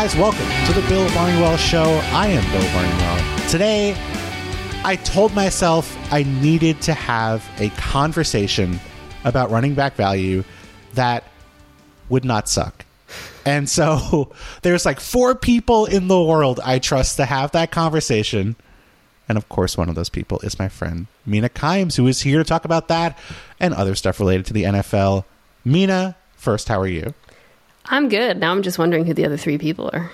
guys, welcome to the Bill Barnwell Show. I am Bill Barnwell. Today, I told myself I needed to have a conversation about running back value that would not suck. And so there's like four people in the world I trust to have that conversation. And of course, one of those people is my friend Mina Kimes, who is here to talk about that and other stuff related to the NFL. Mina, first, how are you? I'm good. Now I'm just wondering who the other three people are.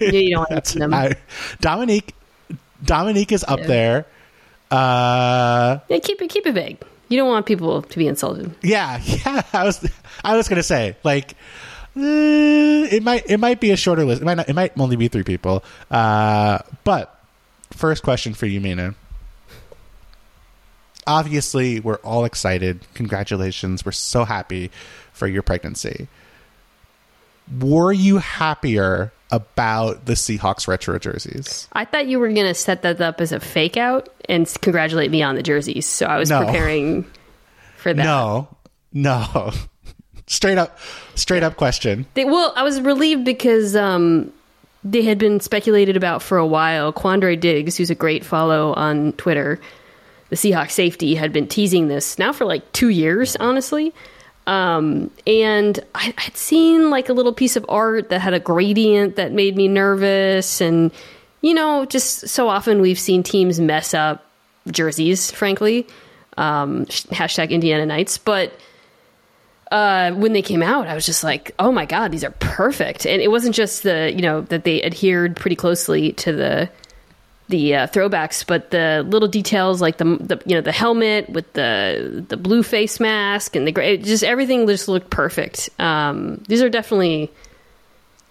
you don't want to them. I, Dominique, Dominique is up yeah. there. Uh, yeah, keep it keep it vague. You don't want people to be insulted. Yeah, yeah. I was I was gonna say like uh, it might it might be a shorter list. It might not, it might only be three people. Uh, but first question for you, Mina. Obviously, we're all excited. Congratulations! We're so happy for your pregnancy. Were you happier about the Seahawks retro jerseys? I thought you were going to set that up as a fake out and congratulate me on the jerseys. So I was no. preparing for that. No, no. straight up, straight up question. They, well, I was relieved because um, they had been speculated about for a while. Quandre Diggs, who's a great follow on Twitter, the Seahawks safety, had been teasing this now for like two years, honestly. Um, and I, would seen like a little piece of art that had a gradient that made me nervous. And, you know, just so often we've seen teams mess up jerseys, frankly. Um, hashtag Indiana Nights. But uh, when they came out, I was just like, oh my God, these are perfect. And it wasn't just the, you know, that they adhered pretty closely to the the uh, throwbacks, but the little details like the, the you know the helmet with the the blue face mask and the gray, just everything just looked perfect. Um, these are definitely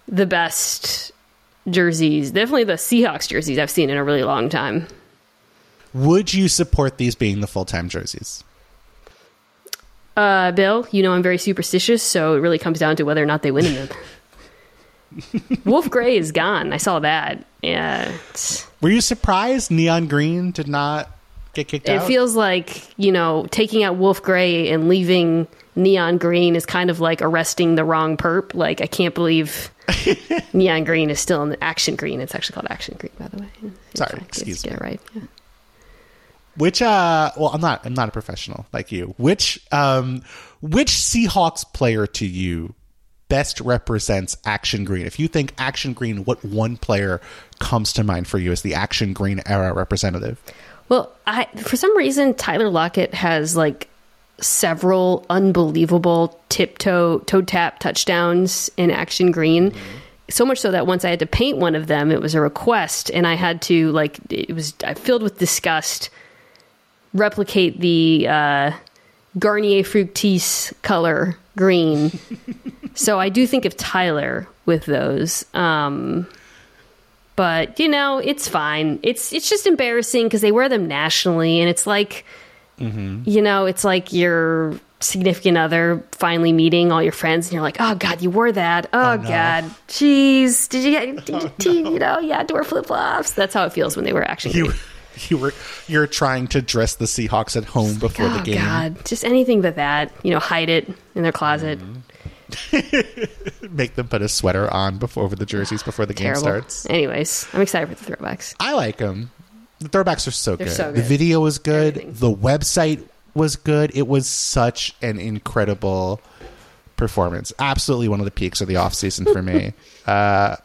the best jerseys, definitely the Seahawks jerseys I've seen in a really long time. Would you support these being the full time jerseys? Uh, Bill, you know I'm very superstitious, so it really comes down to whether or not they win in them. Wolf Gray is gone. I saw that. Yeah. Were you surprised Neon Green did not get kicked it out? It feels like, you know, taking out Wolf Gray and leaving Neon Green is kind of like arresting the wrong perp. Like, I can't believe Neon Green is still in the Action Green. It's actually called Action Green, by the way. Sorry, excuse me. Right. Yeah. Which uh well I'm not I'm not a professional like you. Which um which Seahawks player to you best represents Action Green? If you think Action Green, what one player comes to mind for you as the Action Green era representative? Well, I for some reason Tyler Lockett has like several unbelievable tiptoe toe tap touchdowns in Action Green. Mm-hmm. So much so that once I had to paint one of them, it was a request, and I had to like it was I filled with disgust. Replicate the uh, Garnier Fructis color green. so I do think of Tyler with those. Um, but you know, it's fine. It's it's just embarrassing because they wear them nationally, and it's like, mm-hmm. you know, it's like your significant other finally meeting all your friends, and you're like, oh god, you wore that. Oh, oh no. god, jeez, did you get? Did you, oh, no. you know, yeah, wear flip flops. That's how it feels when they wear action. You, you were you're trying to dress the Seahawks at home before oh, the game. God, just anything but that. You know, hide it in their closet. Mm. Make them put a sweater on before the jerseys before the game starts. Anyways, I'm excited for the throwbacks. I like them. The throwbacks are so, good. so good. The video was good. Everything. The website was good. It was such an incredible performance. Absolutely one of the peaks of the off season for me. uh,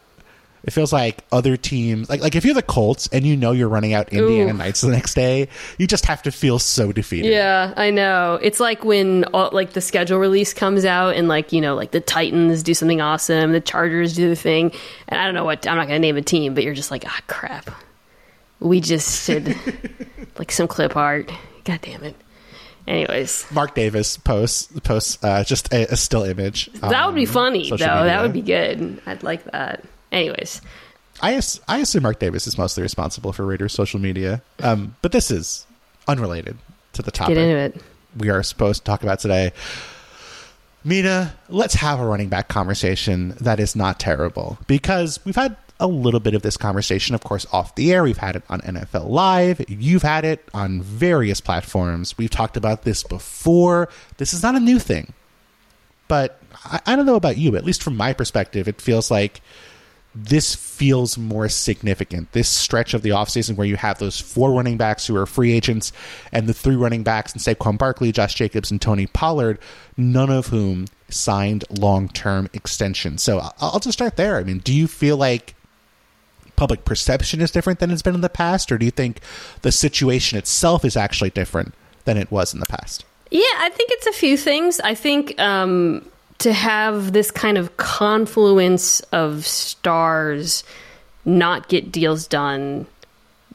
it feels like other teams, like like if you're the Colts and you know you're running out Indiana Ooh. Nights the next day, you just have to feel so defeated. Yeah, I know. It's like when all, like the schedule release comes out and like you know like the Titans do something awesome, the Chargers do the thing, and I don't know what I'm not going to name a team, but you're just like ah crap, we just did like some clip art. God damn it. Anyways, Mark Davis posts posts uh, just a, a, still image. That would be funny though. Media. That would be good. I'd like that. Anyways, I I assume Mark Davis is mostly responsible for Raiders social media, um, but this is unrelated to the topic. Get into it. We are supposed to talk about today. Mina, let's have a running back conversation that is not terrible because we've had a little bit of this conversation, of course, off the air. We've had it on NFL Live. You've had it on various platforms. We've talked about this before. This is not a new thing. but I, I don't know about you. But at least from my perspective, it feels like this feels more significant. This stretch of the offseason where you have those four running backs who are free agents and the three running backs and Saquon Barkley, Josh Jacobs, and Tony Pollard, none of whom signed long term extensions. So I'll just start there. I mean, do you feel like public perception is different than it's been in the past, or do you think the situation itself is actually different than it was in the past? Yeah, I think it's a few things. I think um, to have this kind of confluence of stars not get deals done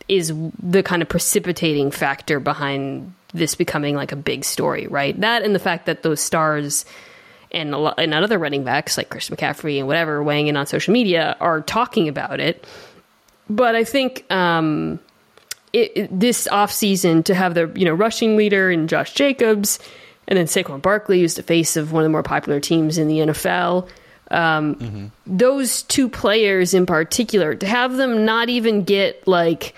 is the kind of precipitating factor behind this becoming like a big story, right? That and the fact that those stars and lot, and other running backs like Chris McCaffrey and whatever weighing in on social media are talking about it. But I think um, it, it, this offseason to have the you know rushing leader and Josh Jacobs and then Saquon Barkley, who's the face of one of the more popular teams in the NFL. Um, mm-hmm. Those two players in particular, to have them not even get like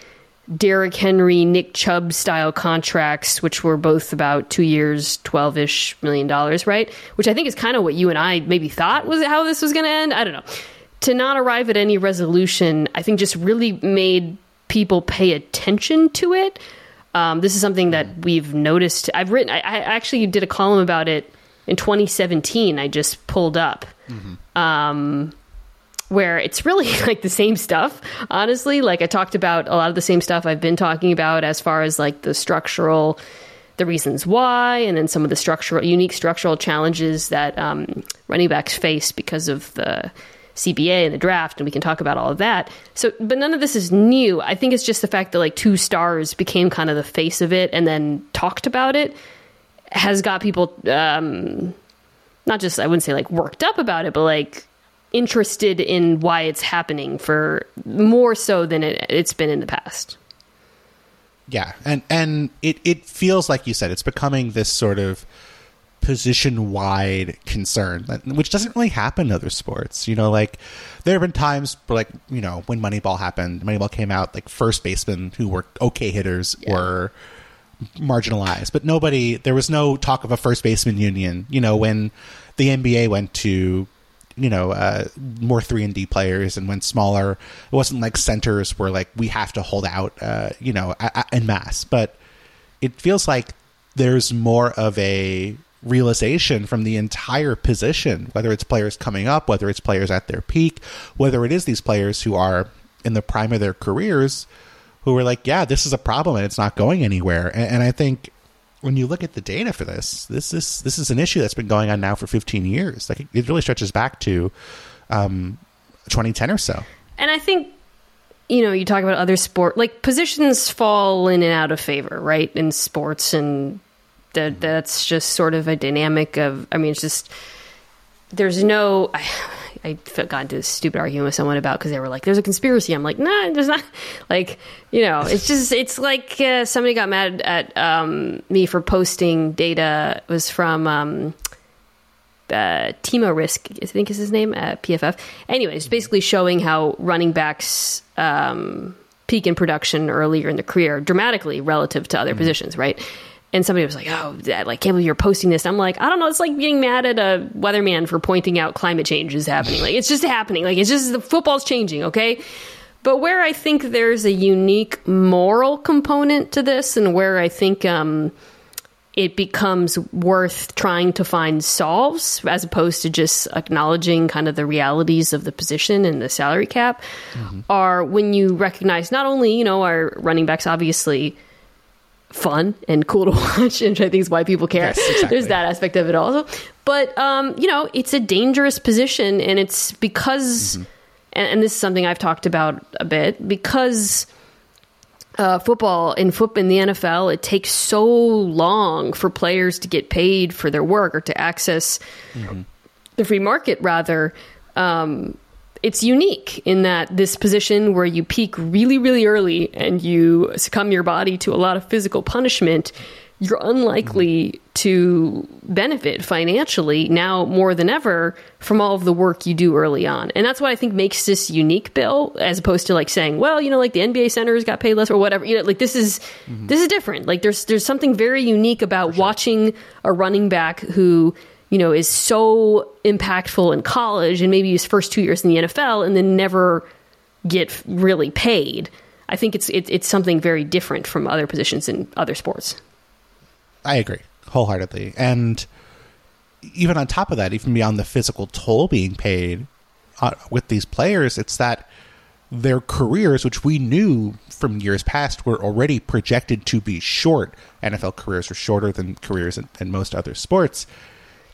Derrick Henry, Nick Chubb style contracts, which were both about two years, 12 ish million dollars, right? Which I think is kind of what you and I maybe thought was how this was going to end. I don't know. To not arrive at any resolution, I think just really made people pay attention to it. Um, this is something that we've noticed. I've written. I, I, actually did a column about it in 2017. I just pulled up, mm-hmm. um, where it's really like the same stuff. Honestly, like I talked about a lot of the same stuff I've been talking about as far as like the structural, the reasons why, and then some of the structural, unique structural challenges that um, running backs face because of the CBA and the draft, and we can talk about all of that. So, but none of this is new. I think it's just the fact that like two stars became kind of the face of it and then talked about it has got people, um, not just, I wouldn't say like worked up about it, but like interested in why it's happening for more so than it, it's been in the past. Yeah. And, and it, it feels like you said, it's becoming this sort of, position wide concern, which doesn't really happen in other sports. You know, like there have been times, like you know, when Moneyball happened, Moneyball came out, like first basemen who were okay hitters yeah. were marginalized, but nobody. There was no talk of a first baseman union. You know, when the NBA went to you know uh, more three and D players and went smaller, it wasn't like centers were like we have to hold out, uh, you know, in mass, but it feels like there's more of a realization from the entire position, whether it's players coming up, whether it's players at their peak, whether it is these players who are in the prime of their careers who are like, yeah, this is a problem and it's not going anywhere. And, and I think when you look at the data for this, this is this is an issue that's been going on now for 15 years. Like it really stretches back to um, 2010 or so. And I think you know, you talk about other sport like positions fall in and out of favor, right? In sports and that that's just sort of a dynamic of. I mean, it's just there's no. I, I got into a stupid argument with someone about because they were like, "There's a conspiracy." I'm like, "Nah, there's not." Like, you know, it's just it's like uh, somebody got mad at um, me for posting data. It was from um, uh, Timo Riske, I think is his name at PFF. Anyways, basically showing how running backs um, peak in production earlier in the career dramatically relative to other mm-hmm. positions, right? And somebody was like, "Oh, Dad, like, can't believe you're posting this." I'm like, I don't know. It's like getting mad at a weatherman for pointing out climate change is happening. Like, it's just happening. Like, it's just the football's changing. Okay. But where I think there's a unique moral component to this, and where I think um, it becomes worth trying to find solves as opposed to just acknowledging kind of the realities of the position and the salary cap, mm-hmm. are when you recognize not only you know our running backs obviously fun and cool to watch, and I think is why people care. Yes, exactly. There's that aspect of it also. But um, you know, it's a dangerous position, and it's because, mm-hmm. and, and, this is something I've talked about a bit because. Uh, football in foot in the NFL, it takes so long for players to get paid for their work or to access mm-hmm. the free market, rather. Um, it's unique in that this position where you peak really, really early and you succumb your body to a lot of physical punishment, you're unlikely to benefit financially now more than ever from all of the work you do early on. And that's what I think makes this unique bill as opposed to like saying, well, you know, like the NBA centers got paid less or whatever. You know, like this is mm-hmm. this is different. Like there's there's something very unique about sure. watching a running back who you know, is so impactful in college and maybe his first two years in the NFL and then never get really paid. I think it's it, it's something very different from other positions in other sports. I agree wholeheartedly, and even on top of that, even beyond the physical toll being paid uh, with these players, it's that their careers, which we knew from years past were already projected to be short. NFL careers are shorter than careers in, in most other sports.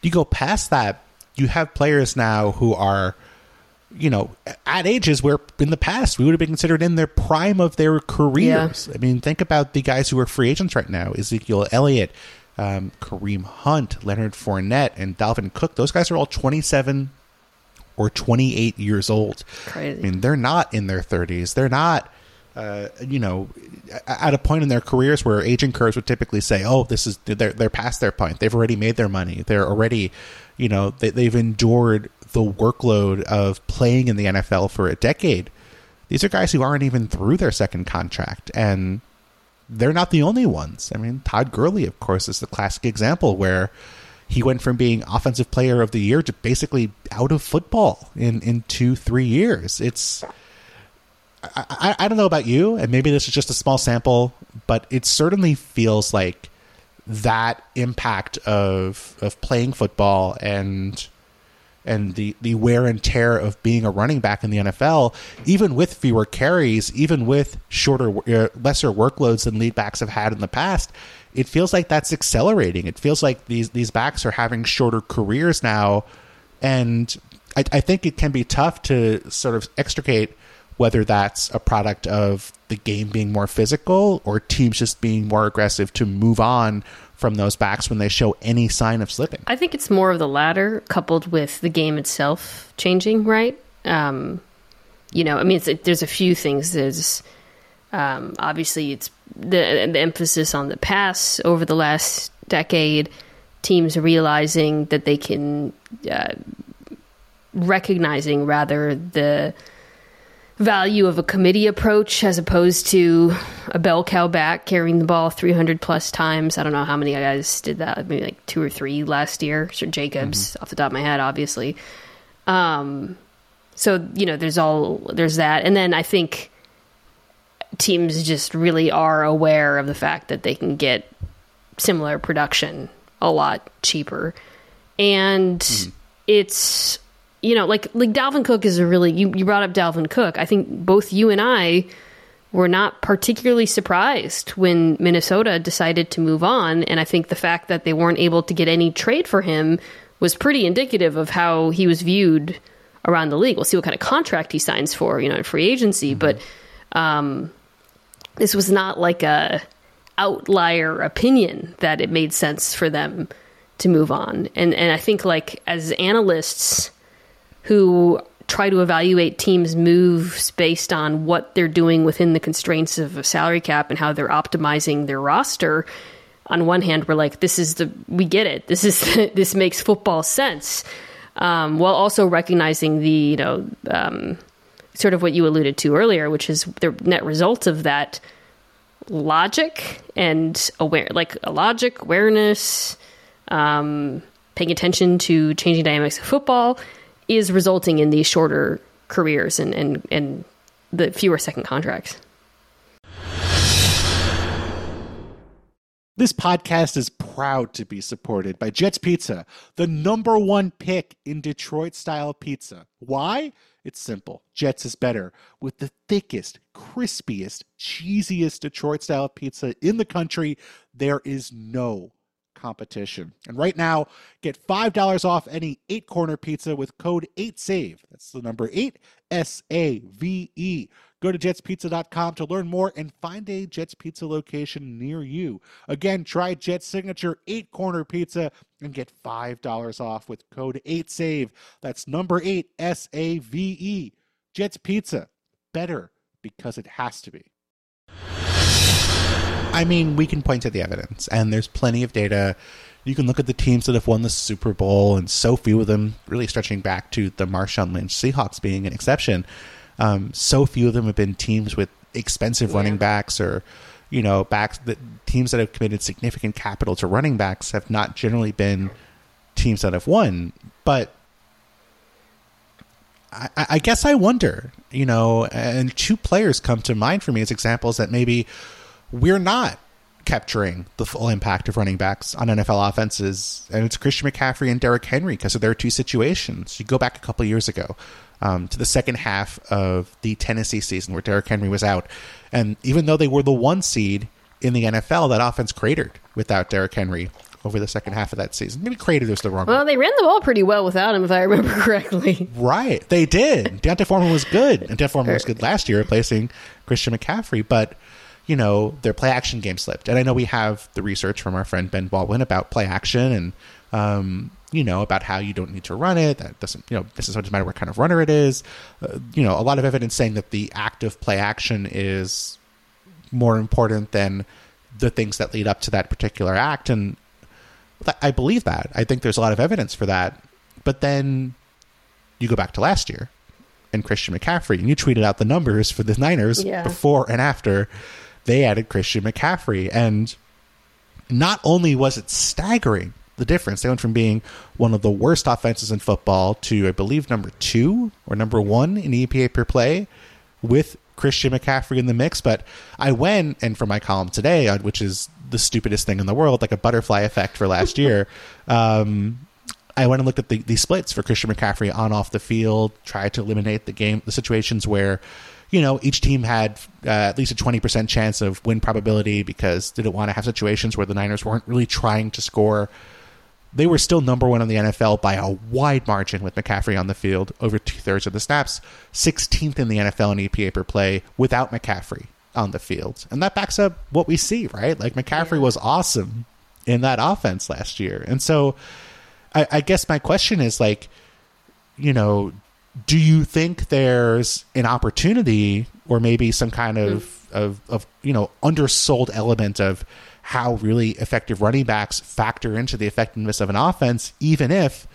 You go past that, you have players now who are you know, at ages where in the past we would have been considered in their prime of their careers. Yeah. I mean, think about the guys who are free agents right now Ezekiel Elliott, um, Kareem Hunt, Leonard Fournette, and Dalvin Cook. Those guys are all 27 or 28 years old. Crazy. I mean, they're not in their 30s. They're not. Uh, you know, at a point in their careers where aging curves would typically say, "Oh, this is they're they're past their point. They've already made their money. They're already, you know, they, they've endured the workload of playing in the NFL for a decade. These are guys who aren't even through their second contract, and they're not the only ones. I mean, Todd Gurley, of course, is the classic example where he went from being offensive player of the year to basically out of football in in two three years. It's I, I, don't know about you, and maybe this is just a small sample, but it certainly feels like that impact of of playing football and and the, the wear and tear of being a running back in the NFL, even with fewer carries, even with shorter, uh, lesser workloads than lead backs have had in the past, it feels like that's accelerating. It feels like these these backs are having shorter careers now, and I, I think it can be tough to sort of extricate whether that's a product of the game being more physical or teams just being more aggressive to move on from those backs when they show any sign of slipping. I think it's more of the latter, coupled with the game itself changing. Right? Um, you know, I mean, there's a few things. There's um, obviously it's the, the emphasis on the pass over the last decade. Teams realizing that they can uh, recognizing rather the value of a committee approach as opposed to a bell cow back carrying the ball 300 plus times. I don't know how many guys did that, maybe like two or three last year. Sure, Jacobs mm-hmm. off the top of my head, obviously. Um, so you know, there's all there's that, and then I think teams just really are aware of the fact that they can get similar production a lot cheaper, and mm-hmm. it's you know, like like Dalvin Cook is a really you, you brought up Dalvin Cook. I think both you and I were not particularly surprised when Minnesota decided to move on, and I think the fact that they weren't able to get any trade for him was pretty indicative of how he was viewed around the league. We'll see what kind of contract he signs for, you know, in free agency, mm-hmm. but um, this was not like a outlier opinion that it made sense for them to move on. And and I think like as analysts who try to evaluate teams' moves based on what they're doing within the constraints of a salary cap and how they're optimizing their roster. On one hand, we're like, this is the we get it. This is the, this makes football sense, um, while also recognizing the you know um, sort of what you alluded to earlier, which is the net result of that logic and aware, like a logic awareness, um, paying attention to changing dynamics of football is resulting in these shorter careers and, and, and the fewer second contracts. This podcast is proud to be supported by Jets Pizza, the number one pick in Detroit style pizza. Why? It's simple. Jets is better with the thickest, crispiest, cheesiest Detroit style pizza in the country. There is no competition. And right now, get $5 off any eight corner pizza with code 8SAVE. That's the number 8 S A V E. Go to jetspizza.com to learn more and find a Jets Pizza location near you. Again, try Jet's signature eight corner pizza and get $5 off with code 8SAVE. That's number 8 S A V E. Jets Pizza. Better because it has to be. I mean, we can point to the evidence, and there's plenty of data. You can look at the teams that have won the Super Bowl, and so few of them, really stretching back to the Marshawn Lynch Seahawks being an exception. Um, so few of them have been teams with expensive yeah. running backs or you know backs that teams that have committed significant capital to running backs have not generally been teams that have won. But I, I guess I wonder, you know, and two players come to mind for me as examples that maybe we're not capturing the full impact of running backs on NFL offenses, and it's Christian McCaffrey and Derrick Henry because of their two situations. You go back a couple years ago um, to the second half of the Tennessee season where Derrick Henry was out, and even though they were the one seed in the NFL, that offense cratered without Derrick Henry over the second half of that season. Maybe cratered is the wrong. Word. Well, they ran the ball pretty well without him, if I remember correctly. Right, they did. D'Onta Foreman was good, and D'Onta Foreman was good last year, replacing Christian McCaffrey, but you know, their play action game slipped. And I know we have the research from our friend Ben Baldwin about play action and, um, you know, about how you don't need to run it. That doesn't, you know, this doesn't matter what kind of runner it is. Uh, you know, a lot of evidence saying that the act of play action is more important than the things that lead up to that particular act. And I believe that. I think there's a lot of evidence for that. But then you go back to last year and Christian McCaffrey, and you tweeted out the numbers for the Niners yeah. before and after they added Christian McCaffrey. And not only was it staggering, the difference, they went from being one of the worst offenses in football to, I believe, number two or number one in EPA per play with Christian McCaffrey in the mix. But I went, and for my column today, uh, which is the stupidest thing in the world, like a butterfly effect for last year, um, I went and looked at the, the splits for Christian McCaffrey on off the field, tried to eliminate the game, the situations where you know, each team had uh, at least a 20% chance of win probability because they didn't want to have situations where the Niners weren't really trying to score. They were still number one in the NFL by a wide margin with McCaffrey on the field, over two thirds of the snaps, 16th in the NFL in EPA per play without McCaffrey on the field. And that backs up what we see, right? Like McCaffrey was awesome in that offense last year. And so I, I guess my question is like, you know, do you think there's an opportunity or maybe some kind of, mm. of, of you know undersold element of how really effective running backs factor into the effectiveness of an offense even if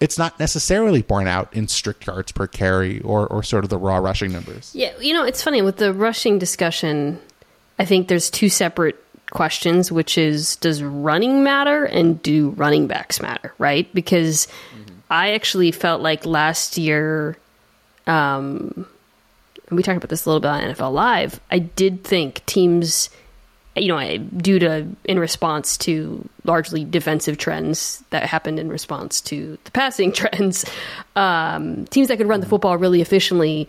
it's not necessarily borne out in strict yards per carry or, or sort of the raw rushing numbers. Yeah, you know, it's funny with the rushing discussion, I think there's two separate questions, which is does running matter and do running backs matter, right? Because I actually felt like last year, um, we talked about this a little bit on NFL Live. I did think teams, you know, due to in response to largely defensive trends that happened in response to the passing trends, um, teams that could run the football really efficiently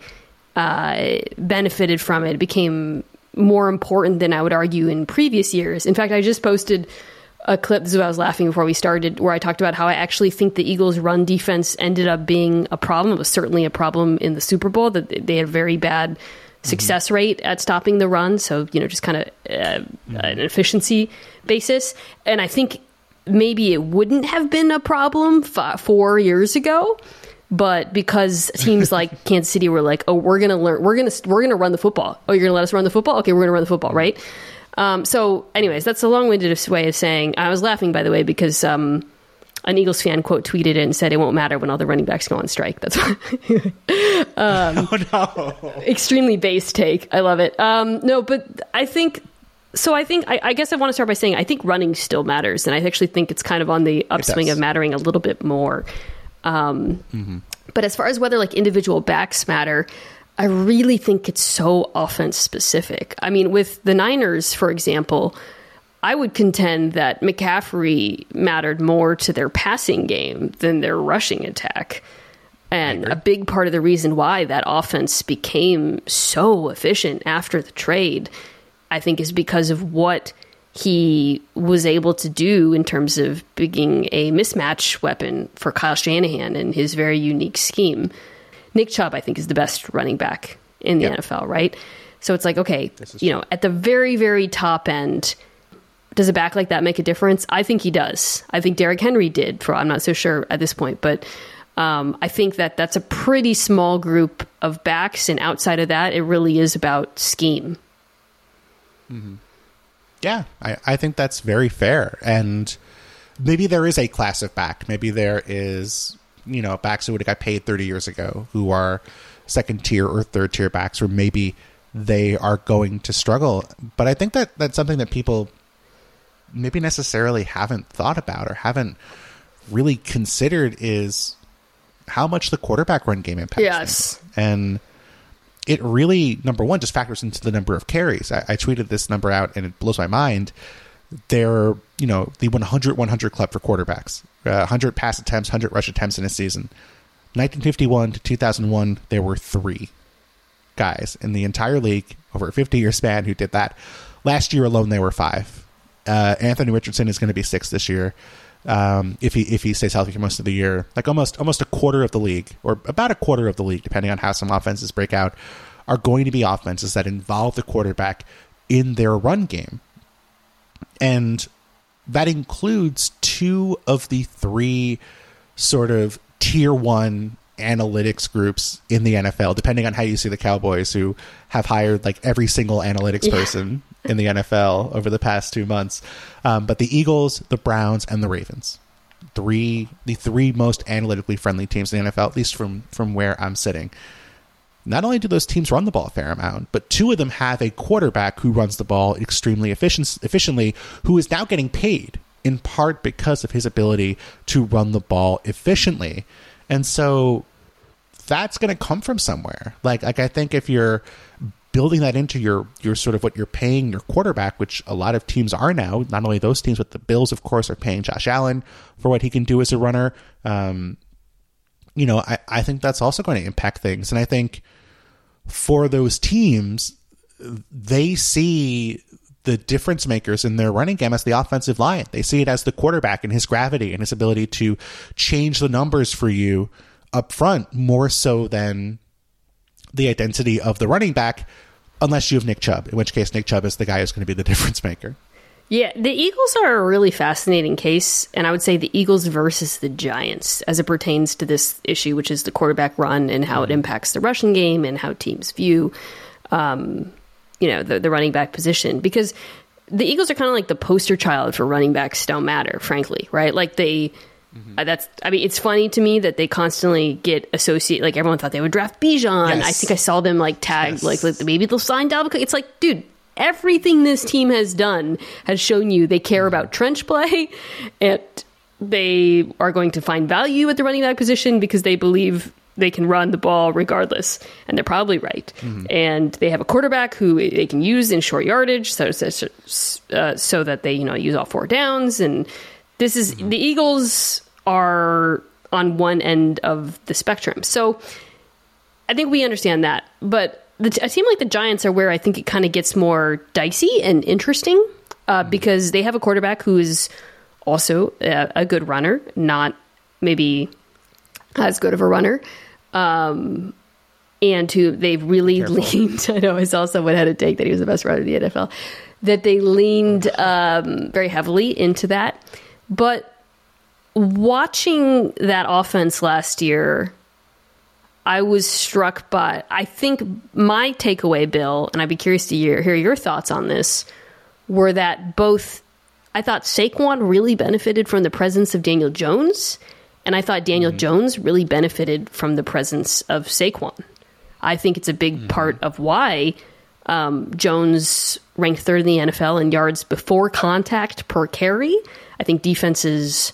uh, benefited from it. it. Became more important than I would argue in previous years. In fact, I just posted a clip. This is what I was laughing before we started, where I talked about how I actually think the Eagles' run defense ended up being a problem. It was certainly a problem in the Super Bowl that they had a very bad success mm-hmm. rate at stopping the run. So you know, just kind of uh, mm-hmm. an efficiency basis. And I think maybe it wouldn't have been a problem f- four years ago. But because teams like Kansas City were like, "Oh, we're gonna learn, we're gonna we're gonna run the football. Oh, you're gonna let us run the football? Okay, we're gonna run the football, right?" Um, so, anyways, that's a long-winded way of saying. I was laughing, by the way, because um, an Eagles fan quote tweeted it and said it won't matter when all the running backs go on strike. That's um, oh no, extremely base take. I love it. Um, no, but I think so. I think I, I, guess I want to start by saying I think running still matters, and I actually think it's kind of on the upswing of mattering a little bit more. Um, mm-hmm. But as far as whether like individual backs matter, I really think it's so offense specific. I mean, with the Niners, for example, I would contend that McCaffrey mattered more to their passing game than their rushing attack. And a big part of the reason why that offense became so efficient after the trade, I think, is because of what he was able to do in terms of being a mismatch weapon for Kyle Shanahan and his very unique scheme. Nick Chubb, I think, is the best running back in the yep. NFL, right? So it's like, okay, you know, at the very, very top end, does a back like that make a difference? I think he does. I think Derrick Henry did. For I'm not so sure at this point, but um, I think that that's a pretty small group of backs, and outside of that, it really is about scheme. Mm-hmm. Yeah, I, I think that's very fair, and maybe there is a class of back. Maybe there is you know backs who would have got paid 30 years ago who are second tier or third tier backs or maybe they are going to struggle but i think that that's something that people maybe necessarily haven't thought about or haven't really considered is how much the quarterback run game impacts. Yes. And it really, number one, just factors into the number of carries. I, I tweeted this number out and it blows my mind. They're, you know, the 100 100 club for quarterbacks, uh, 100 pass attempts, 100 rush attempts in a season. 1951 to 2001, there were three guys in the entire league over a 50 year span who did that. Last year alone, there were five. Uh, Anthony Richardson is going to be six this year. Um, if he if he stays healthy for most of the year, like almost almost a quarter of the league, or about a quarter of the league, depending on how some offenses break out, are going to be offenses that involve the quarterback in their run game, and that includes two of the three sort of tier one analytics groups in the NFL, depending on how you see the Cowboys, who have hired like every single analytics Yeah. person in the NFL over the past two months. Um, but the Eagles, the Browns, and the Ravens, three the three most analytically friendly teams in the NFL, at least from from where I'm sitting. Not only do those teams run the ball a fair amount, but two of them have a quarterback who runs the ball extremely efficient, efficiently, who is now getting paid in part because of his ability to run the ball efficiently. And so that's going to come from somewhere. Like like I think if you're building that into your your sort of what you're paying your quarterback, which a lot of teams are now. Not only those teams, but the Bills, of course, are paying Josh Allen for what he can do as a runner. Um, you know, I, I think that's also going to impact things. And I think for those teams, they see the difference makers in their running game as the offensive line. They see it as the quarterback and his gravity and his ability to change the numbers for you up front more so than the identity of the running back, unless you have Nick Chubb, in which case Nick Chubb is the guy who's going to be the difference maker. Yeah, the Eagles are a really fascinating case, and I would say the Eagles versus the Giants as it pertains to this issue, which is the quarterback run and how it impacts the rushing game and how teams view, um, you know, the, the running back position. Because the Eagles are kind of like the poster child for running backs don't matter, frankly, right? Like they. uh, that's. I mean, it's funny to me that they constantly get associated. Like everyone thought they would draft Bijan. Yes. I think I saw them like tagged. Yes. Like, like maybe they'll sign Dalvin. Cook. It's like, dude, everything this team has done has shown you they care about trench play and they are going to find value at the running back position because they believe they can run the ball regardless and they're probably right. And they have a quarterback who they can use in short yardage so so, uh, so that they you know use all four downs. And this is the eagles are on one end of the spectrum. So I think we understand that, but the, a team like the Giants are where I think it kind of gets more dicey and interesting uh, because they have a quarterback who is also a, a good runner, not maybe as good of a runner, um, and who they've really Careful. leaned. I know I saw someone had a take that he was the best runner in the NFL. That they leaned um, very heavily into that, but watching that offense last year. I was struck by. I think my takeaway, Bill, and I'd be curious to hear, hear your thoughts on this, were that both. I thought Saquon really benefited from the presence of Daniel Jones, and I thought Daniel Jones really benefited from the presence of Saquon. I think it's a big part of why um, Jones ranked third in the NFL in yards before contact per carry. I think defenses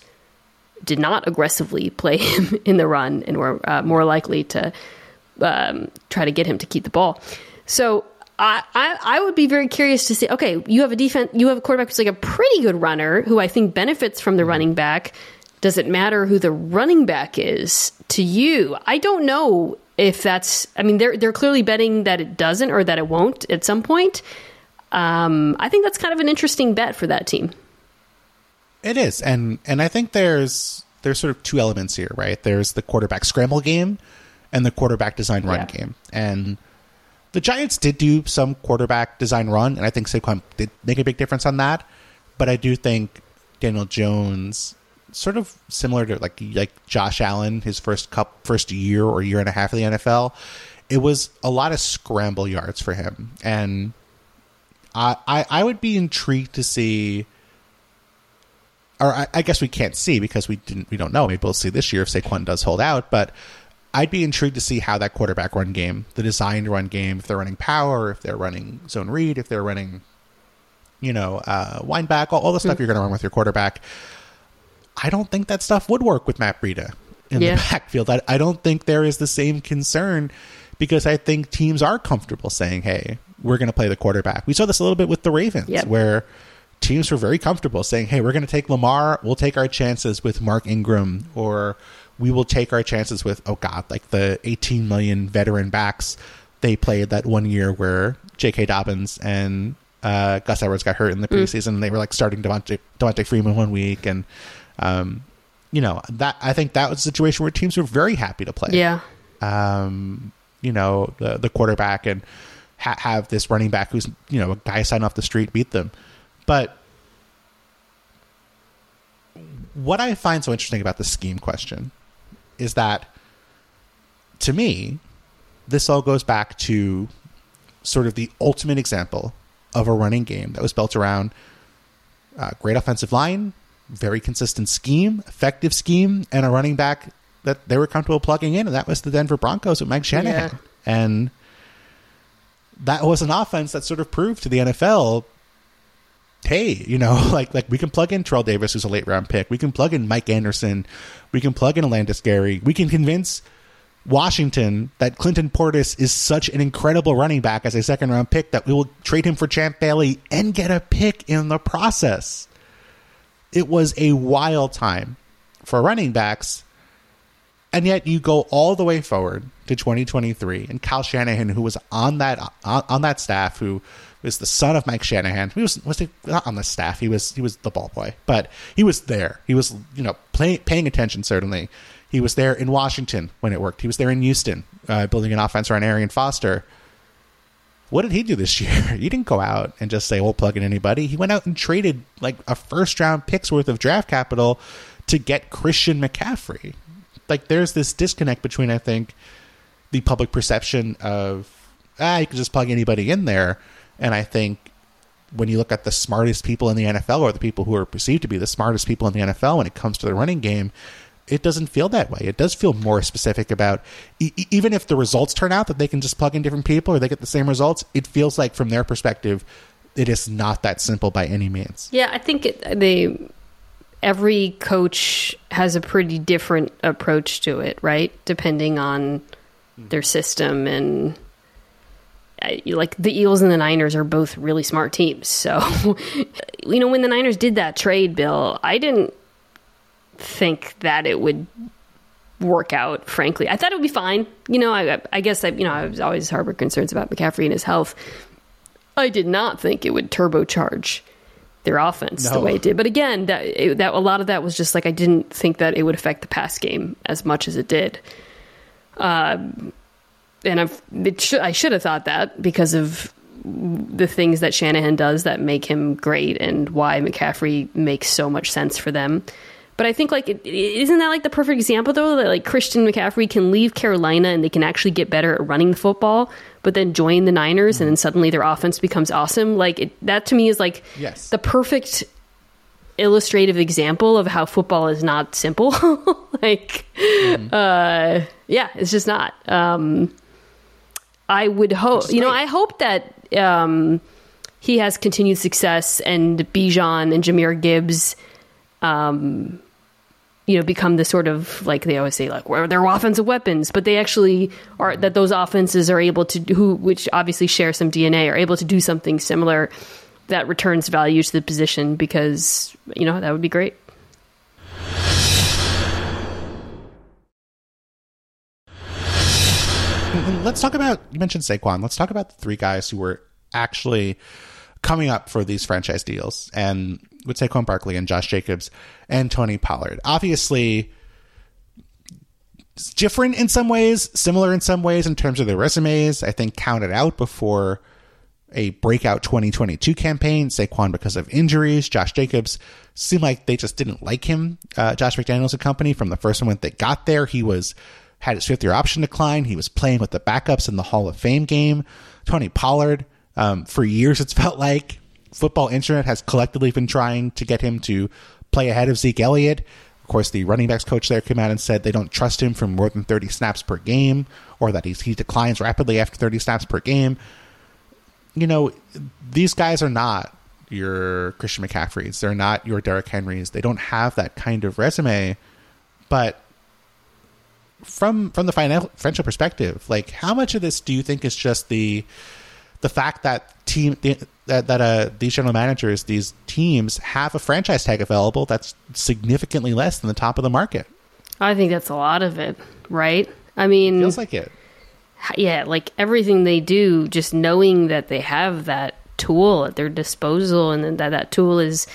did not aggressively play him in the run and were uh, more likely to um, try to get him to keep the ball. So I, I I would be very curious to see. Okay, you have a defense, you have a quarterback who's like a pretty good runner who I think benefits from the running back. Does it matter who the running back is to you? I don't know if that's. I mean, they're they're clearly betting that it doesn't or that it won't at some point. Um, I think that's kind of an interesting bet for that team. It is, and and I think there's there's sort of two elements here, right? There's the quarterback scramble game and the quarterback design run Yeah. game, and the Giants did do some quarterback design run, and I think Saquon did make a big difference on that. But I do think Daniel Jones, sort of similar to like like Josh Allen, his first cup first year or year and a half of the NFL, it was a lot of scramble yards for him, and I I, I would be intrigued to see or I, I guess we can't see because we didn't we don't know. Maybe we'll see this year if Saquon does hold out. But I'd be intrigued to see how that quarterback run game, the designed run game, if they're running power, if they're running zone read, if they're running, you know, uh, wind back, all, all the stuff you're going to run with your quarterback. I don't think that stuff would work with Matt Breida in Yeah. the backfield. I, I don't think there is the same concern because I think teams are comfortable saying, hey, we're going to play the quarterback. We saw this a little bit with the Ravens, Yep. where teams were very comfortable saying, hey, we're going to take Lamar. We'll take our chances with Mark Ingram, or we will take our chances with, oh, God, like the 18 million veteran backs they played that one year where J.K. Dobbins and uh, Gus Edwards got hurt in the preseason. and They were like starting Devonta, Devonta Freeman one week. And, um, you know, that I think that was a situation where teams were very happy to play Yeah. um, you know, the the quarterback and ha- have this running back who's you know a guy signed off the street beat them. But what I find so interesting about the scheme question is that to me, this all goes back to sort of the ultimate example of a running game that was built around uh, great offensive line, very consistent scheme, effective scheme, and a running back that they were comfortable plugging in, and that was the Denver Broncos with Mike Shanahan. Yeah. And that was an offense that sort of proved to the NFL, hey, you know, like like we can plug in Terrell Davis, who's a late round pick. We can plug in Mike Anderson. We can plug in Olandis Gary. We can convince Washington that Clinton Portis is such an incredible running back as a second round pick that we will trade him for Champ Bailey and get a pick in the process. It was a wild time for running backs. And yet you go all the way forward to 2023 and Kyle Shanahan, who was on that on, on that staff, who was the son of Mike Shanahan. He was was he not on the staff. He was he was the ball boy, but he was there. He was you know play, paying attention certainly. He was there in Washington when it worked. He was there in Houston, uh, building an offense around Arian Foster. What did he do this year? He didn't go out and just say, we'll plug in anybody. He went out and traded like a first round pick's worth of draft capital to get Christian McCaffrey. Like, there's this disconnect between, I think, the public perception of, ah, you can just plug anybody in there. And I think when you look at the smartest people in the NFL or the people who are perceived to be the smartest people in the NFL when it comes to the running game, it doesn't feel that way. It does feel more specific about e- even if the results turn out that they can just plug in different people or they get the same results. It feels like from their perspective, it is not that simple by any means. Yeah, I think it, they every coach has a pretty different approach to it, right? Depending on their system and like the Eagles and the Niners are both really smart teams. So, you know, when the Niners did that trade, Bill, I didn't think that it would work out. Frankly, I thought it would be fine. You know, I, I guess I, you know, I was always harbored concerns about McCaffrey and his health. I did not think it would turbocharge their offense the way it did. But again, that it, that a lot of that was just like I didn't think that it would affect the pass game as much as it did. Um, and I've it should I should have thought that because of the things that Shanahan does that make him great and why McCaffrey makes so much sense for them. But I think like isn't that like the perfect example though that like Christian McCaffrey can leave Carolina and they can actually get better at running the football, but then join the Niners and then suddenly their offense becomes awesome. Like it, that to me is like Yes. the perfect illustrative example of how football is not simple. like, uh, yeah, it's just not. Um, I would hope, you know. I hope that um, he has continued success and Bijan and Jahmyr Gibbs, um, you know, become the sort of like they always say, like where they're offensive weapons, but they actually are that those offenses are able to who, which obviously share some DNA, are able to do something similar that returns value to the position because you know that would be great. Let's talk about you mentioned Saquon. Let's talk about the three guys who were actually coming up for these franchise deals, and with Saquon Barkley and Josh Jacobs and Tony Pollard. Obviously, different in some ways, similar in some ways in terms of their resumes. I think counted out before a breakout 2022 campaign. Saquon because of injuries. Josh Jacobs seemed like they just didn't like him. Uh, Josh McDaniels and company from the first moment they got there. He was had his fifth year option decline. He was playing with the backups in the Hall of Fame game. Tony Pollard, um, for years it's felt like football internet has collectively been trying to get him to play ahead of Zeke Elliott. Of course, the running backs coach there came out and said they don't trust him for more than 30 snaps per game, or that he's, he declines rapidly after 30 snaps per game. You know, these guys are not your Christian McCaffreys. They're not your Derrick Henrys. They don't have that kind of resume. But from from the financial perspective, like how much of this do you think is just the the fact that team that that uh, these general managers, these teams have a franchise tag available that's significantly less than the top of the market? I think that's a lot of it, right? I mean, feels like it. Yeah, like everything they do, just knowing that they have that tool at their disposal and that that tool is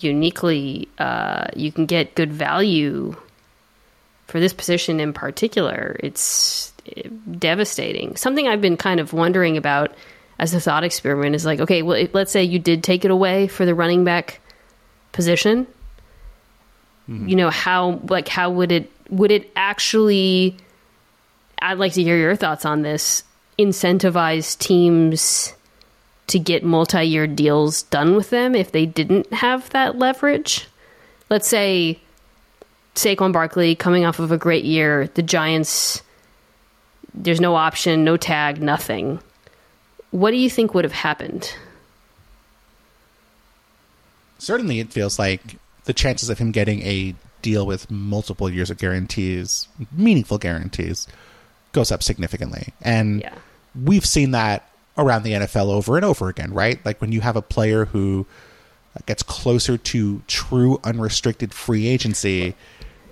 uniquely, uh, you can get good value for this position in particular. It's eh, devastating. Something I've been kind of wondering about as a thought experiment is like, okay, well, let's say you did take it away for the running back position. Mm-hmm. You know how like how would it would it actually? I'd like to hear your thoughts on this. Incentivize teams to get multi-year deals done with them if they didn't have that leverage. Let's say Saquon Barkley coming off of a great year, the Giants. There's no option, no tag, nothing what do you think would have happened? Certainly, it feels like the chances of him getting a deal with multiple years of guarantees, meaningful guarantees, goes up significantly. And yeah. we've seen that around the NFL over and over again, right? Like when you have a player who gets closer to true unrestricted free agency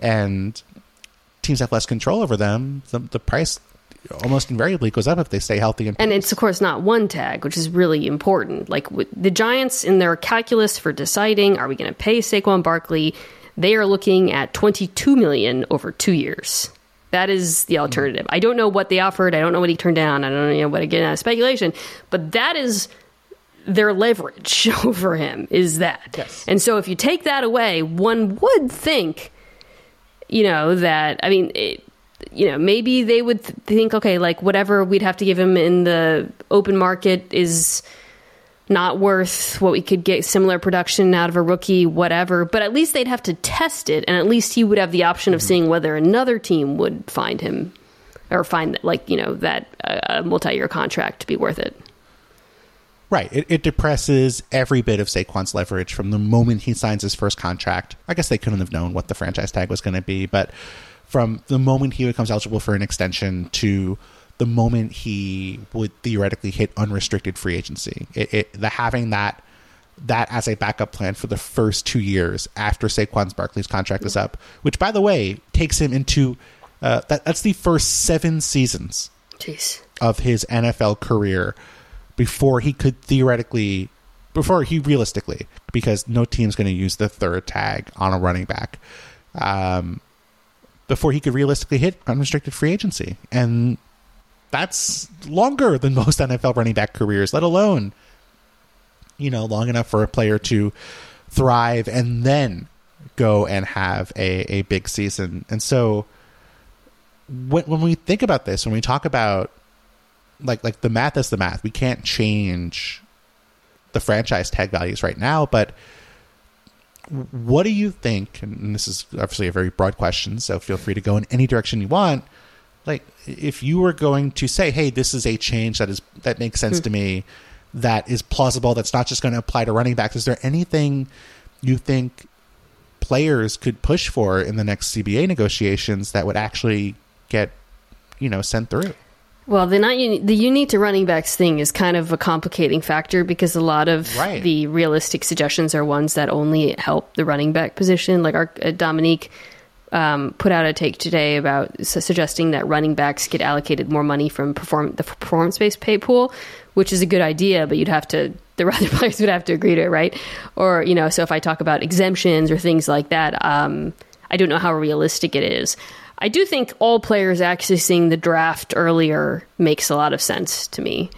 and teams have less control over them, the, the price almost invariably goes up if they stay healthy. And, and it's of course not one tag, which is really important. Like the Giants in their calculus for deciding are we going to pay Saquon Barkley, they are looking at 22 million over 2 years. That is the alternative. I don't know what they offered. I don't know what he turned down. I don't know what again uh, speculation, but that is their leverage over him is that. Yes. And so if you take that away, one would think you know that I mean it, you know, maybe they would think, okay, like whatever we'd have to give him in the open market is not worth what we could get similar production out of a rookie, whatever. But at least they'd have to test it, and at least he would have the option of mm-hmm. seeing whether another team would find him or find like you know that uh, a multi-year contract to be worth it. Right. It, it, depresses every bit of Saquon's leverage from the moment he signs his first contract. I guess they couldn't have known what the franchise tag was going to be, but from the moment he becomes eligible for an extension to the moment he would theoretically hit unrestricted free agency. It, it, the having that that as a backup plan for the first two years after Saquon's Barkley's contract is up, which by the way takes him into uh, that, that's the first seven seasons Jeez. of his NFL career before he could theoretically before he realistically because no team's going to use the third tag on a running back. Um, before he could realistically hit unrestricted free agency. And that's longer than most NFL running back careers, let alone, you know, long enough for a player to thrive and then go and have a, a big season. And so when, when we think about this, when we talk about like like the math is the math, we can't change the franchise tag values right now, but what do you think? And this is obviously a very broad question, so feel free to go in any direction you want. Like, if you were going to say, "Hey, this is a change that is that makes sense mm-hmm. to me, that is plausible, that's not just going to apply to running backs," is there anything you think players could push for in the next CBA negotiations that would actually get, you know, sent through? Well, the not uni- the unique to running backs thing is kind of a complicating factor because a lot of right. the realistic suggestions are ones that only help the running back position. Like our uh, Dominique um, put out a take today about su- suggesting that running backs get allocated more money from perform the performance based pay pool, which is a good idea, but you'd have to the other players would have to agree to it, right? Or you know, so if I talk about exemptions or things like that, um, I don't know how realistic it is. I do think all players accessing the draft earlier makes a lot of sense to me.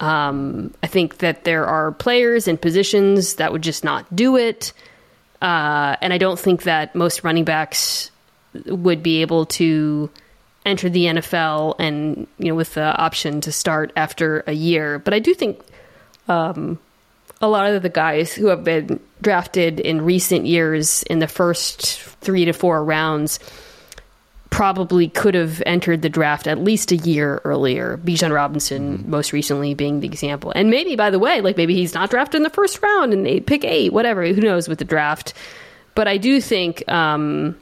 Um, I think that there are players and positions that would just not do it. Uh, and I don't think that most running backs would be able to enter the NFL and, you know, with the option to start after a year. But I do think um, a lot of the guys who have been drafted in recent years in the first three to four rounds probably could have entered the draft at least a year earlier. Bijan Robinson, mm-hmm. most recently, being the example. And maybe, by the way, like maybe he's not drafted in the first round and they pick eight, whatever. Who knows with the draft? But I do think um,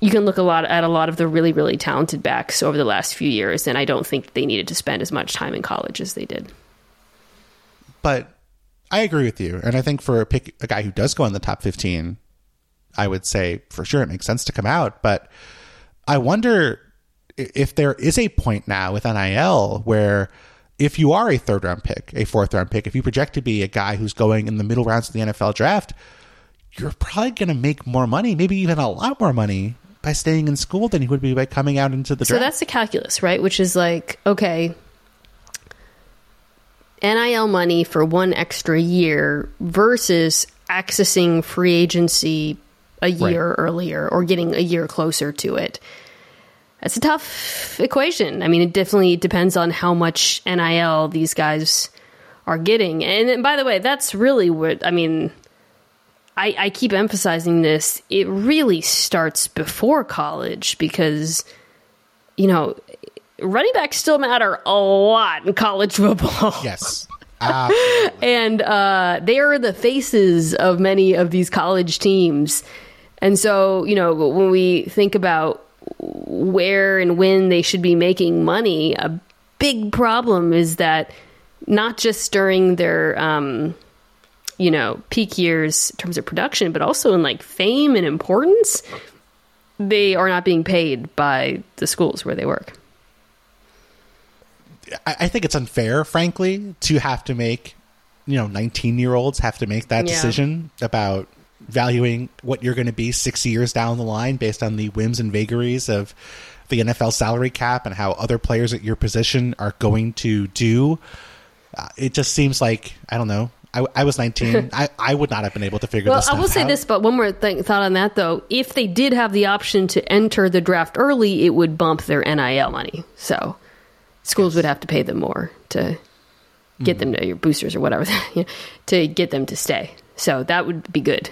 you can look a lot at a lot of the really, really talented backs over the last few years, and I don't think they needed to spend as much time in college as they did. But I agree with you, and I think for a pick a guy who does go in the top fifteen, I would say for sure it makes sense to come out. But I wonder if there is a point now with NIL where if you are a third round pick, a fourth round pick, if you project to be a guy who's going in the middle rounds of the NFL draft, you're probably going to make more money, maybe even a lot more money by staying in school than you would be by coming out into the draft. So that's the calculus, right? Which is like, okay, NIL money for one extra year versus accessing free agency a year right. earlier or getting a year closer to it. That's a tough equation. I mean, it definitely depends on how much NIL these guys are getting. And by the way, that's really what I mean. I, I keep emphasizing this. It really starts before college because, you know, running backs still matter a lot in college football. Yes. and uh, they are the faces of many of these college teams. And so, you know, when we think about where and when they should be making money, a big problem is that not just during their, um, you know, peak years in terms of production, but also in like fame and importance, they are not being paid by the schools where they work. I think it's unfair, frankly, to have to make, you know, 19 year olds have to make that yeah. decision about valuing what you're going to be six years down the line based on the whims and vagaries of the NFL salary cap and how other players at your position are going to do. Uh, it just seems like I don't know. I, I was 19. I, I would not have been able to figure well, this. Well, I will say out. this, but one more thing, thought on that though. If they did have the option to enter the draft early, it would bump their NIL money. So schools yes. would have to pay them more to get mm. them to your boosters or whatever to get them to stay. So that would be good.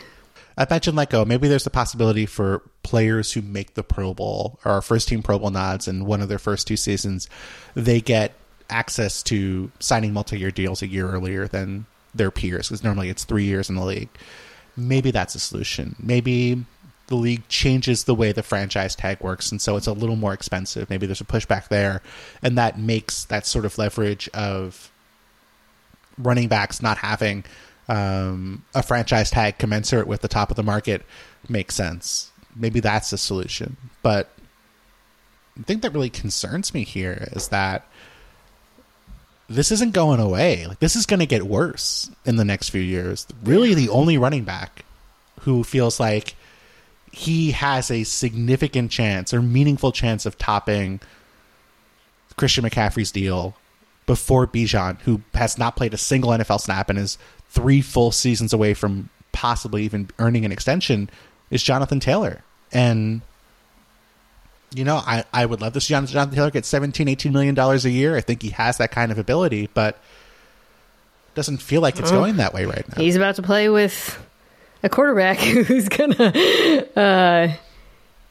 I mentioned like, oh, maybe there's a possibility for players who make the Pro Bowl or first team Pro Bowl nods in one of their first two seasons, they get access to signing multi-year deals a year earlier than their peers because normally it's three years in the league. Maybe that's a solution. Maybe the league changes the way the franchise tag works, and so it's a little more expensive. Maybe there's a pushback there, and that makes that sort of leverage of running backs not having um, a franchise tag commensurate with the top of the market makes sense. Maybe that's the solution. But the thing that really concerns me here is that this isn't going away. Like this is going to get worse in the next few years. Really, the only running back who feels like he has a significant chance or meaningful chance of topping Christian McCaffrey's deal before Bijan, who has not played a single NFL snap and is three full seasons away from possibly even earning an extension is Jonathan Taylor. And you know, I, I would love to see Jonathan Taylor get 17, 18 million dollars a year. I think he has that kind of ability, but doesn't feel like it's going that way right now. He's about to play with a quarterback who's gonna uh,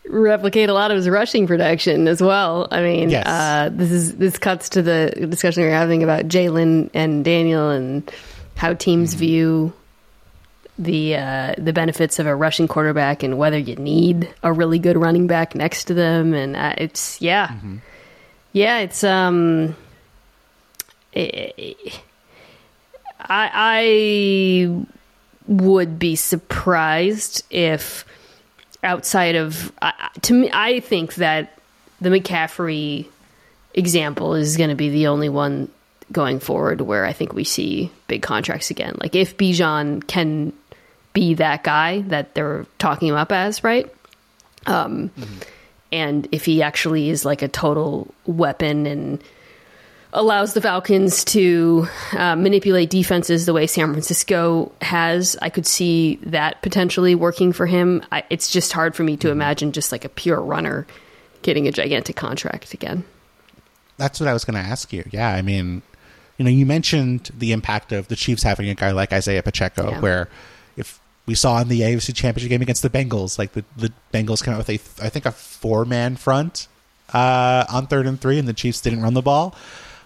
replicate a lot of his rushing production as well. I mean, yes. uh, this is this cuts to the discussion we are having about Jalen and Daniel and how teams mm-hmm. view the uh, the benefits of a rushing quarterback and whether you need a really good running back next to them. And uh, it's yeah, mm-hmm. yeah, it's um, it, I I would be surprised if outside of uh, to me, I think that the McCaffrey example is going to be the only one going forward where I think we see big contracts again. Like if Bijan can be that guy that they're talking him up as, right? Um, mm-hmm. And if he actually is like a total weapon and allows the Falcons to uh, manipulate defenses the way San Francisco has, I could see that potentially working for him. I, it's just hard for me to imagine just like a pure runner getting a gigantic contract again. That's what I was going to ask you. Yeah, I mean, you know, you mentioned the impact of the Chiefs having a guy like Isaiah Pacheco, yeah. where if we saw in the AFC Championship game against the Bengals. Like the, the Bengals came out with a I think a four man front uh, on third and three, and the Chiefs didn't run the ball.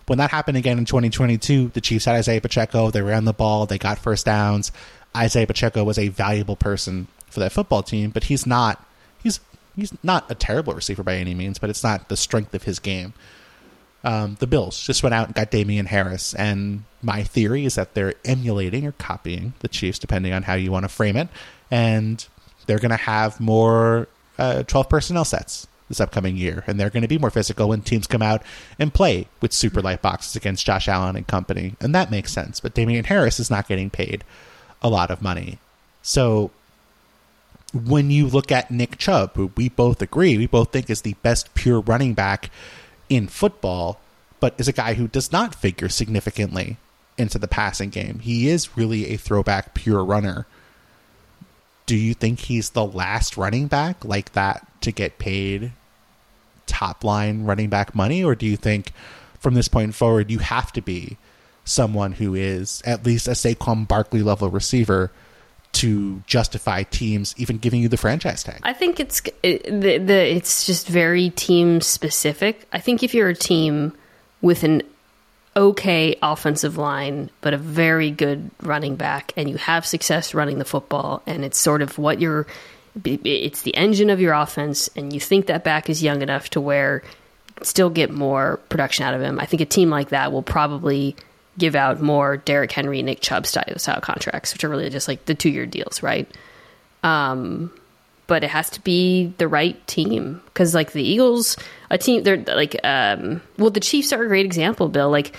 When that happened again in 2022, the Chiefs had Isaiah Pacheco. They ran the ball. They got first downs. Isaiah Pacheco was a valuable person for that football team, but he's not. He's he's not a terrible receiver by any means, but it's not the strength of his game. Um, the Bills just went out and got Damien Harris, and my theory is that they're emulating or copying the Chiefs, depending on how you want to frame it, and they're going to have more uh, 12 personnel sets this upcoming year, and they're going to be more physical when teams come out and play with super light boxes against Josh Allen and company, and that makes sense. But Damien Harris is not getting paid a lot of money, so when you look at Nick Chubb, who we both agree, we both think is the best pure running back in football, but is a guy who does not figure significantly into the passing game. He is really a throwback pure runner. Do you think he's the last running back like that to get paid top line running back money? Or do you think from this point forward you have to be someone who is at least a Saquon Barkley level receiver to justify teams even giving you the franchise tag. I think it's it, the, the it's just very team specific. I think if you're a team with an okay offensive line but a very good running back and you have success running the football and it's sort of what you're it's the engine of your offense and you think that back is young enough to where still get more production out of him. I think a team like that will probably give out more Derrick Henry, Nick Chubb style, style contracts, which are really just like the two year deals, right? Um, but it has to be the right team because, like the Eagles, a team they're like, um, well, the Chiefs are a great example, Bill. Like,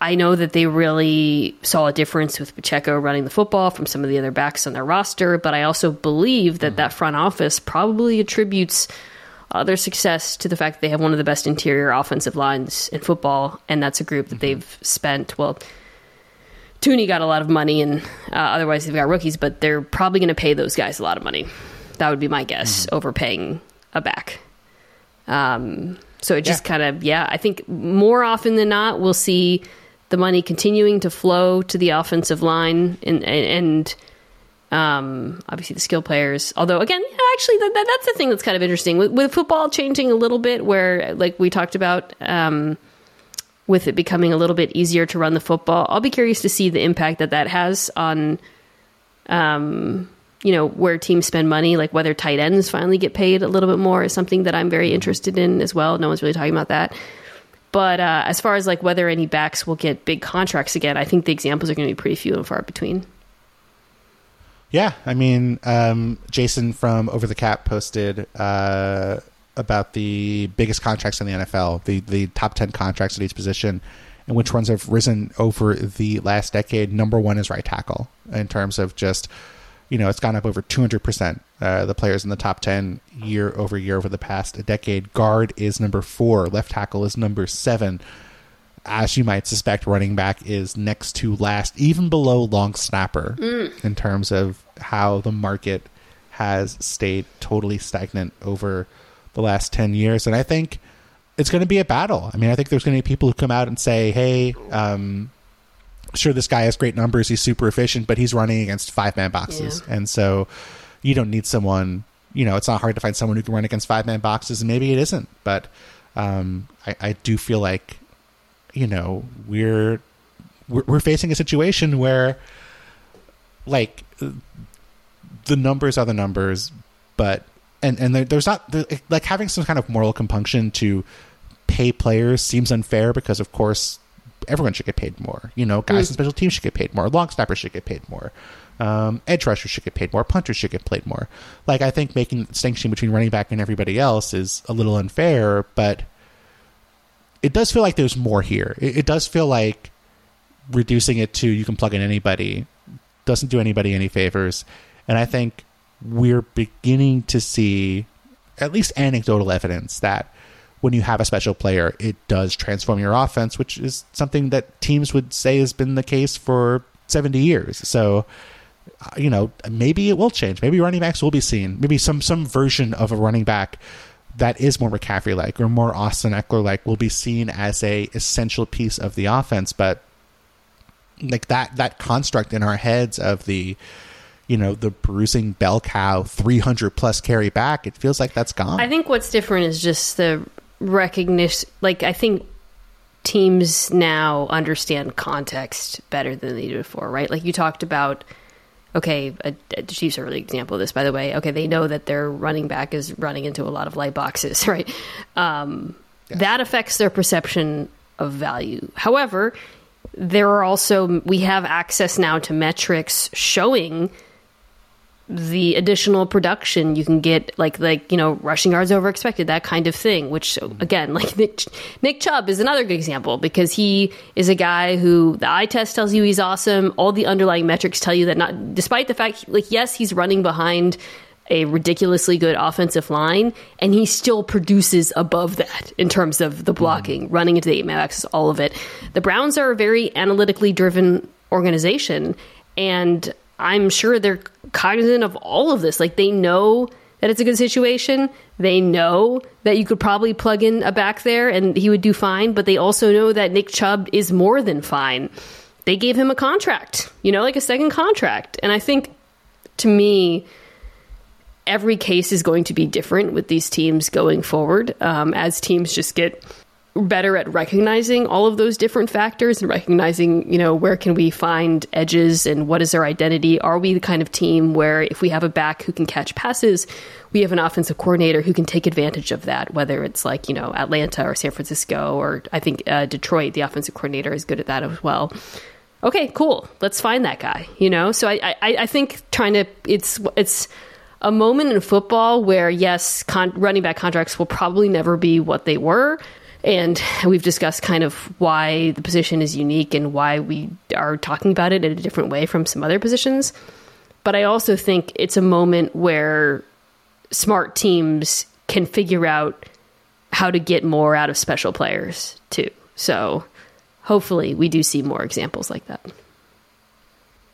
I know that they really saw a difference with Pacheco running the football from some of the other backs on their roster, but I also believe that mm-hmm. that front office probably attributes uh, their success to the fact that they have one of the best interior offensive lines in football, and that's a group that mm-hmm. they've spent well. Thuney got a lot of money, and uh, otherwise they've got rookies, but they're probably going to pay those guys a lot of money. That would be my guess, mm-hmm. overpaying a back. Um, so it just yeah. kind of, yeah, I think more often than not, we'll see the money continuing to flow to the offensive line and, and, and um, obviously the skill players. Although again, actually, that, that, that's the thing that's kind of interesting with, with, football changing a little bit, where like we talked about, um, with it becoming a little bit easier to run the football. I'll be curious to see the impact that that has on, um, you know, where teams spend money, like whether tight ends finally get paid a little bit more is something that I'm very interested in as well. No one's really talking about that. But uh, as far as like whether any backs will get big contracts again, I think the examples are going to be pretty few and far between. Yeah, I mean, um, Jason from Over the Cap posted uh, about the biggest contracts in the NFL, the the top ten contracts at each position, and which ones have risen over the last decade. Number one is right tackle in terms of just, you know, it's gone up over two hundred percent. Uh, the players in the top ten year over year over the past decade. Guard is number four. Left tackle is number seven as you might suspect, running back is next to last, even below long snapper, mm. in terms of how the market has stayed totally stagnant over the last 10 years. And I think it's going to be a battle. I mean, I think there's going to be people who come out and say, hey, um, sure, this guy has great numbers. He's super efficient, but he's running against five man boxes. Yeah. And so you don't need someone, you know, it's not hard to find someone who can run against five man boxes. And maybe it isn't. But um, I, I do feel like you know we're we're, facing a situation where like the numbers are the numbers but and and there's not like having some kind of moral compunction to pay players seems unfair because of course everyone should get paid more. You know guys mm. in special teams should get paid more. Long snappers should get paid more. Um, edge rushers should get paid more. Punters should get paid more. Like i think making distinction between running back and everybody else is a little unfair but it does feel like there's more here. It, it, does feel like reducing it to you can plug in anybody doesn't do anybody any favors. And I think we're beginning to see at least anecdotal evidence that when you have a special player, it does transform your offense, which is something that teams would say has been the case for 70 years. So, uh, you know, maybe it will change. Maybe running backs will be seen. Maybe some some version of a running back that is more McCaffrey like or more Austin Ekeler like will be seen as a essential piece of the offense. But like that that construct in our heads of the you know, the bruising bell cow 300 plus carry back. It feels like that's gone. I think what's different is just the recognition. Like, I think teams now understand context better than they did before, right? Like, you talked about, okay, a, a Chiefs are really example of this, by the way. Okay, they know that their running back is running into a lot of light boxes, right? Um, yes. That affects their perception of value. However, there are also, we have access now to metrics showing the additional production you can get like like you know rushing yards over expected that kind of thing which again like Nick, Nick Chubb is another good example because he is a guy who the eye test tells you he's awesome. All the underlying metrics tell you that not despite the fact like yes he's running behind a ridiculously good offensive line and he still produces above that in terms of the blocking running into the eight man axis all of it. The Browns are a very analytically driven organization and I'm sure they're cognizant of all of this. Like they know that it's a good situation. They know that you could probably plug in a back there and he would do fine, but they also know that Nick Chubb is more than fine. They gave him a contract, you know, like a second contract. And I think to me, every case is going to be different with these teams going forward um, as teams just get better at recognizing all of those different factors and recognizing, you know, where can we find edges and what is our identity? Are we the kind of team where if we have a back who can catch passes, we have an offensive coordinator who can take advantage of that, whether it's like, you know, Atlanta or San Francisco or I think uh, Detroit, the offensive coordinator is good at that as well. Okay, cool. Let's find that guy, you know? So I, I, I think trying to, it's, it's, a moment in football where yes, con- running back contracts will probably never be what they were, and we've discussed kind of why the position is unique and why we are talking about it in a different way from some other positions. But I also think it's a moment where smart teams can figure out how to get more out of special players too. So hopefully we do see more examples like that.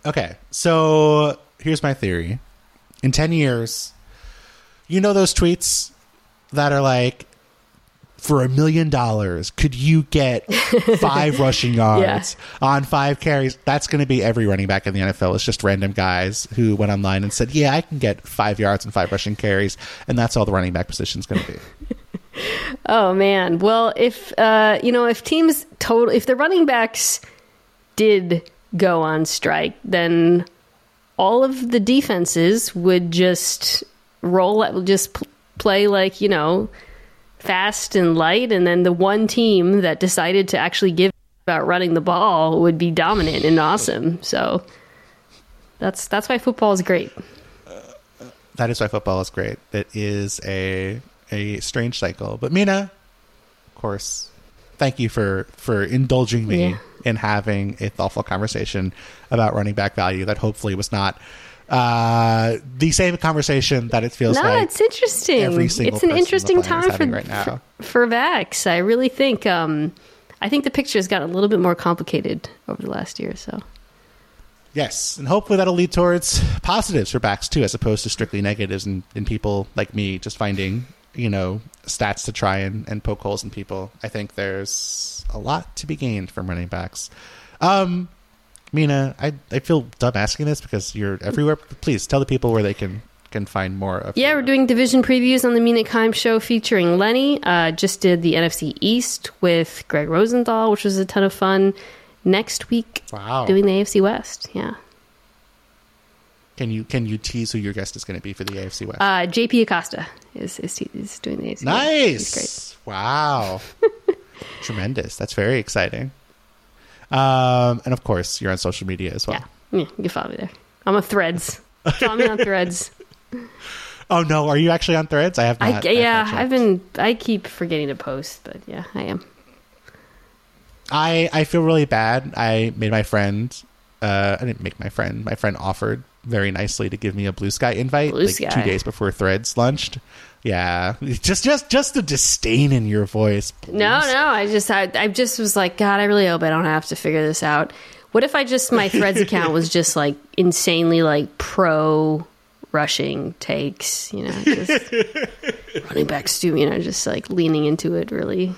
Okay. So here's my theory. In 10 years, you know those tweets that are like for a million dollars, could you get five rushing yards yeah. on five carries? That's going to be every running back in the NFL. It's just random guys who went online and said, "Yeah, I can get five yards and five rushing carries," and that's all the running back position is going to be. oh man! Well, if uh, you know, if teams total, if the running backs did go on strike, then all of the defenses would just roll, just play like you know fast and light, and then the one team that decided to actually give about running the ball would be dominant and awesome. So that's that's why football is great. Uh, that is why football is great. It is a a strange cycle. But Mina, of course, thank you for for indulging me yeah. in having a thoughtful conversation about running back value that hopefully was not uh, the same conversation that it feels like. no, like. it's interesting. Every single it's an interesting time for, right now. for for Vax. I really think um, I think the picture has gotten a little bit more complicated over the last year or so. Yes, and hopefully that'll lead towards positives for backs too, as opposed to strictly negatives and, and people like me just finding you know stats to try and, and poke holes in people. I think there's a lot to be gained from running backs. Um, Mina, I I feel dumb asking this because you're everywhere. Please tell the people where they can can find more of. Yeah, we're doing division previews on the Mina Kimes show featuring Lenny. Uh, just did the NFC East with Greg Rosenthal, which was a ton of fun. Next week, wow, doing the AFC West. Yeah. Can you can you tease who your guest is going to be for the AFC West? Uh, JP Acosta is, is is doing the AFC. Nice. Wow. Tremendous. That's very exciting. Um, and of course, you're on social media as well. Yeah, yeah you can follow me there. I'm on Threads. follow me on Threads. Oh no, are you actually on Threads? I have not. I, yeah, I've been. I keep forgetting to post, but yeah, I am. I I feel really bad. I made my friend. Uh, I didn't make my friend. My friend offered very nicely to give me a blue sky invite blue like sky. two days before Threads launched. Yeah, just just just the disdain in your voice. Please. No, no, I just I, I just was like, God, I really hope I don't have to figure this out. What if I just my Threads account was just like insanely like pro rushing takes, you know, just running back Stu, you know, just like leaning into it really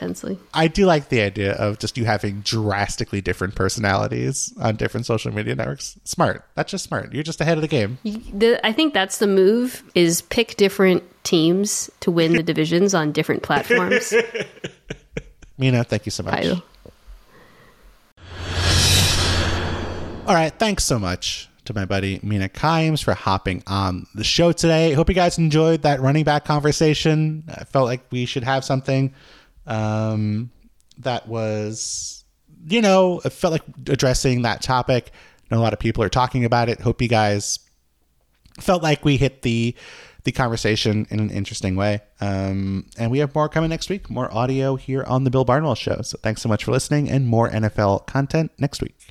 intensely. I do like the idea of just you having drastically different personalities on different social media networks. Smart. That's just smart. You're just ahead of the game. The, I think that's the move: is pick different teams to win the divisions on different platforms. Mina, thank you so much. All right, thanks so much to my buddy Mina Kimes for hopping on the show today. Hope you guys enjoyed that running back conversation. I felt like we should have something um, that was, you know, it felt like addressing that topic. A lot of people are talking about it. Hope you guys felt like we hit the the conversation in an interesting way. Um, and we have more coming next week, more audio here on the Bill Barnwell Show. So thanks so much for listening, and more NFL content next week.